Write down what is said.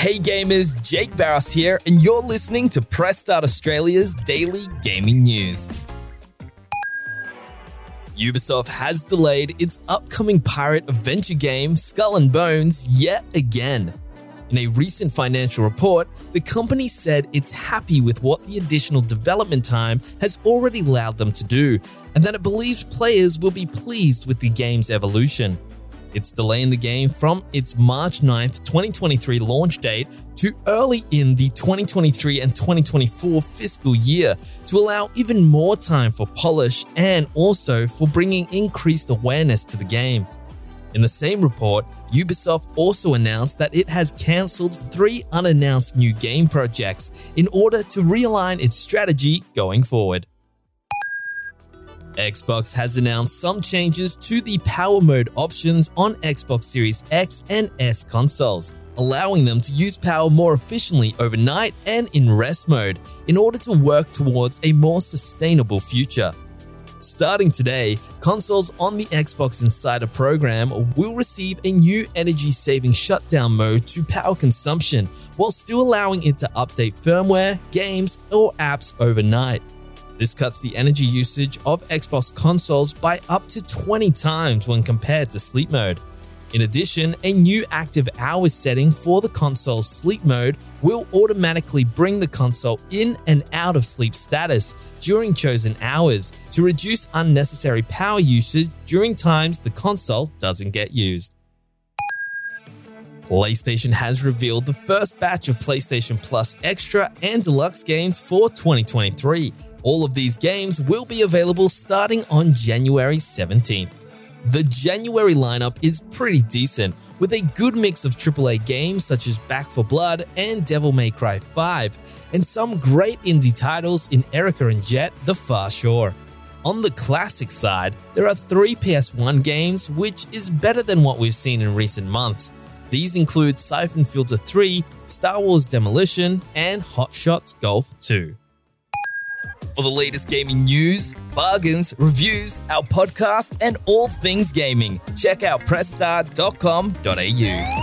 Hey gamers, Jake Barros here, and you're listening to Press Start Australia's daily gaming news. Ubisoft has delayed its upcoming pirate adventure game Skull and Bones yet again. In a recent financial report, the company said it's happy with what the additional development time has already allowed them to do, and that it believes players will be pleased with the game's evolution. It's delaying the game from its March 9th, 2023 launch date to early in the 2023 and 2024 fiscal year to allow even more time for polish and also for bringing increased awareness to the game. In the same report, Ubisoft also announced that it has cancelled three unannounced new game projects in order to realign its strategy going forward. Xbox has announced some changes to the power mode options on Xbox Series X and S consoles, allowing them to use power more efficiently overnight and in rest mode in order to work towards a more sustainable future. Starting today, consoles on the Xbox Insider program will receive a new energy saving shutdown mode to power consumption while still allowing it to update firmware, games, or apps overnight. This cuts the energy usage of Xbox consoles by up to 20 times when compared to sleep mode. In addition, a new active hours setting for the console's sleep mode will automatically bring the console in and out of sleep status during chosen hours to reduce unnecessary power usage during times the console doesn't get used. PlayStation has revealed the first batch of PlayStation Plus Extra and Deluxe games for 2023 all of these games will be available starting on January 17th. The January lineup is pretty decent, with a good mix of AAA games such as Back 4 Blood and Devil May Cry 5, and some great indie titles in Erica and Jett The Far Shore. On the classic side, there are three PS1 games, which is better than what we've seen in recent months. These include Siphon Filter 3, Star Wars Demolition, and Hot Shots Golf 2. For the latest gaming news, bargains, reviews, our podcast, and all things gaming, check out pressstart.com.au.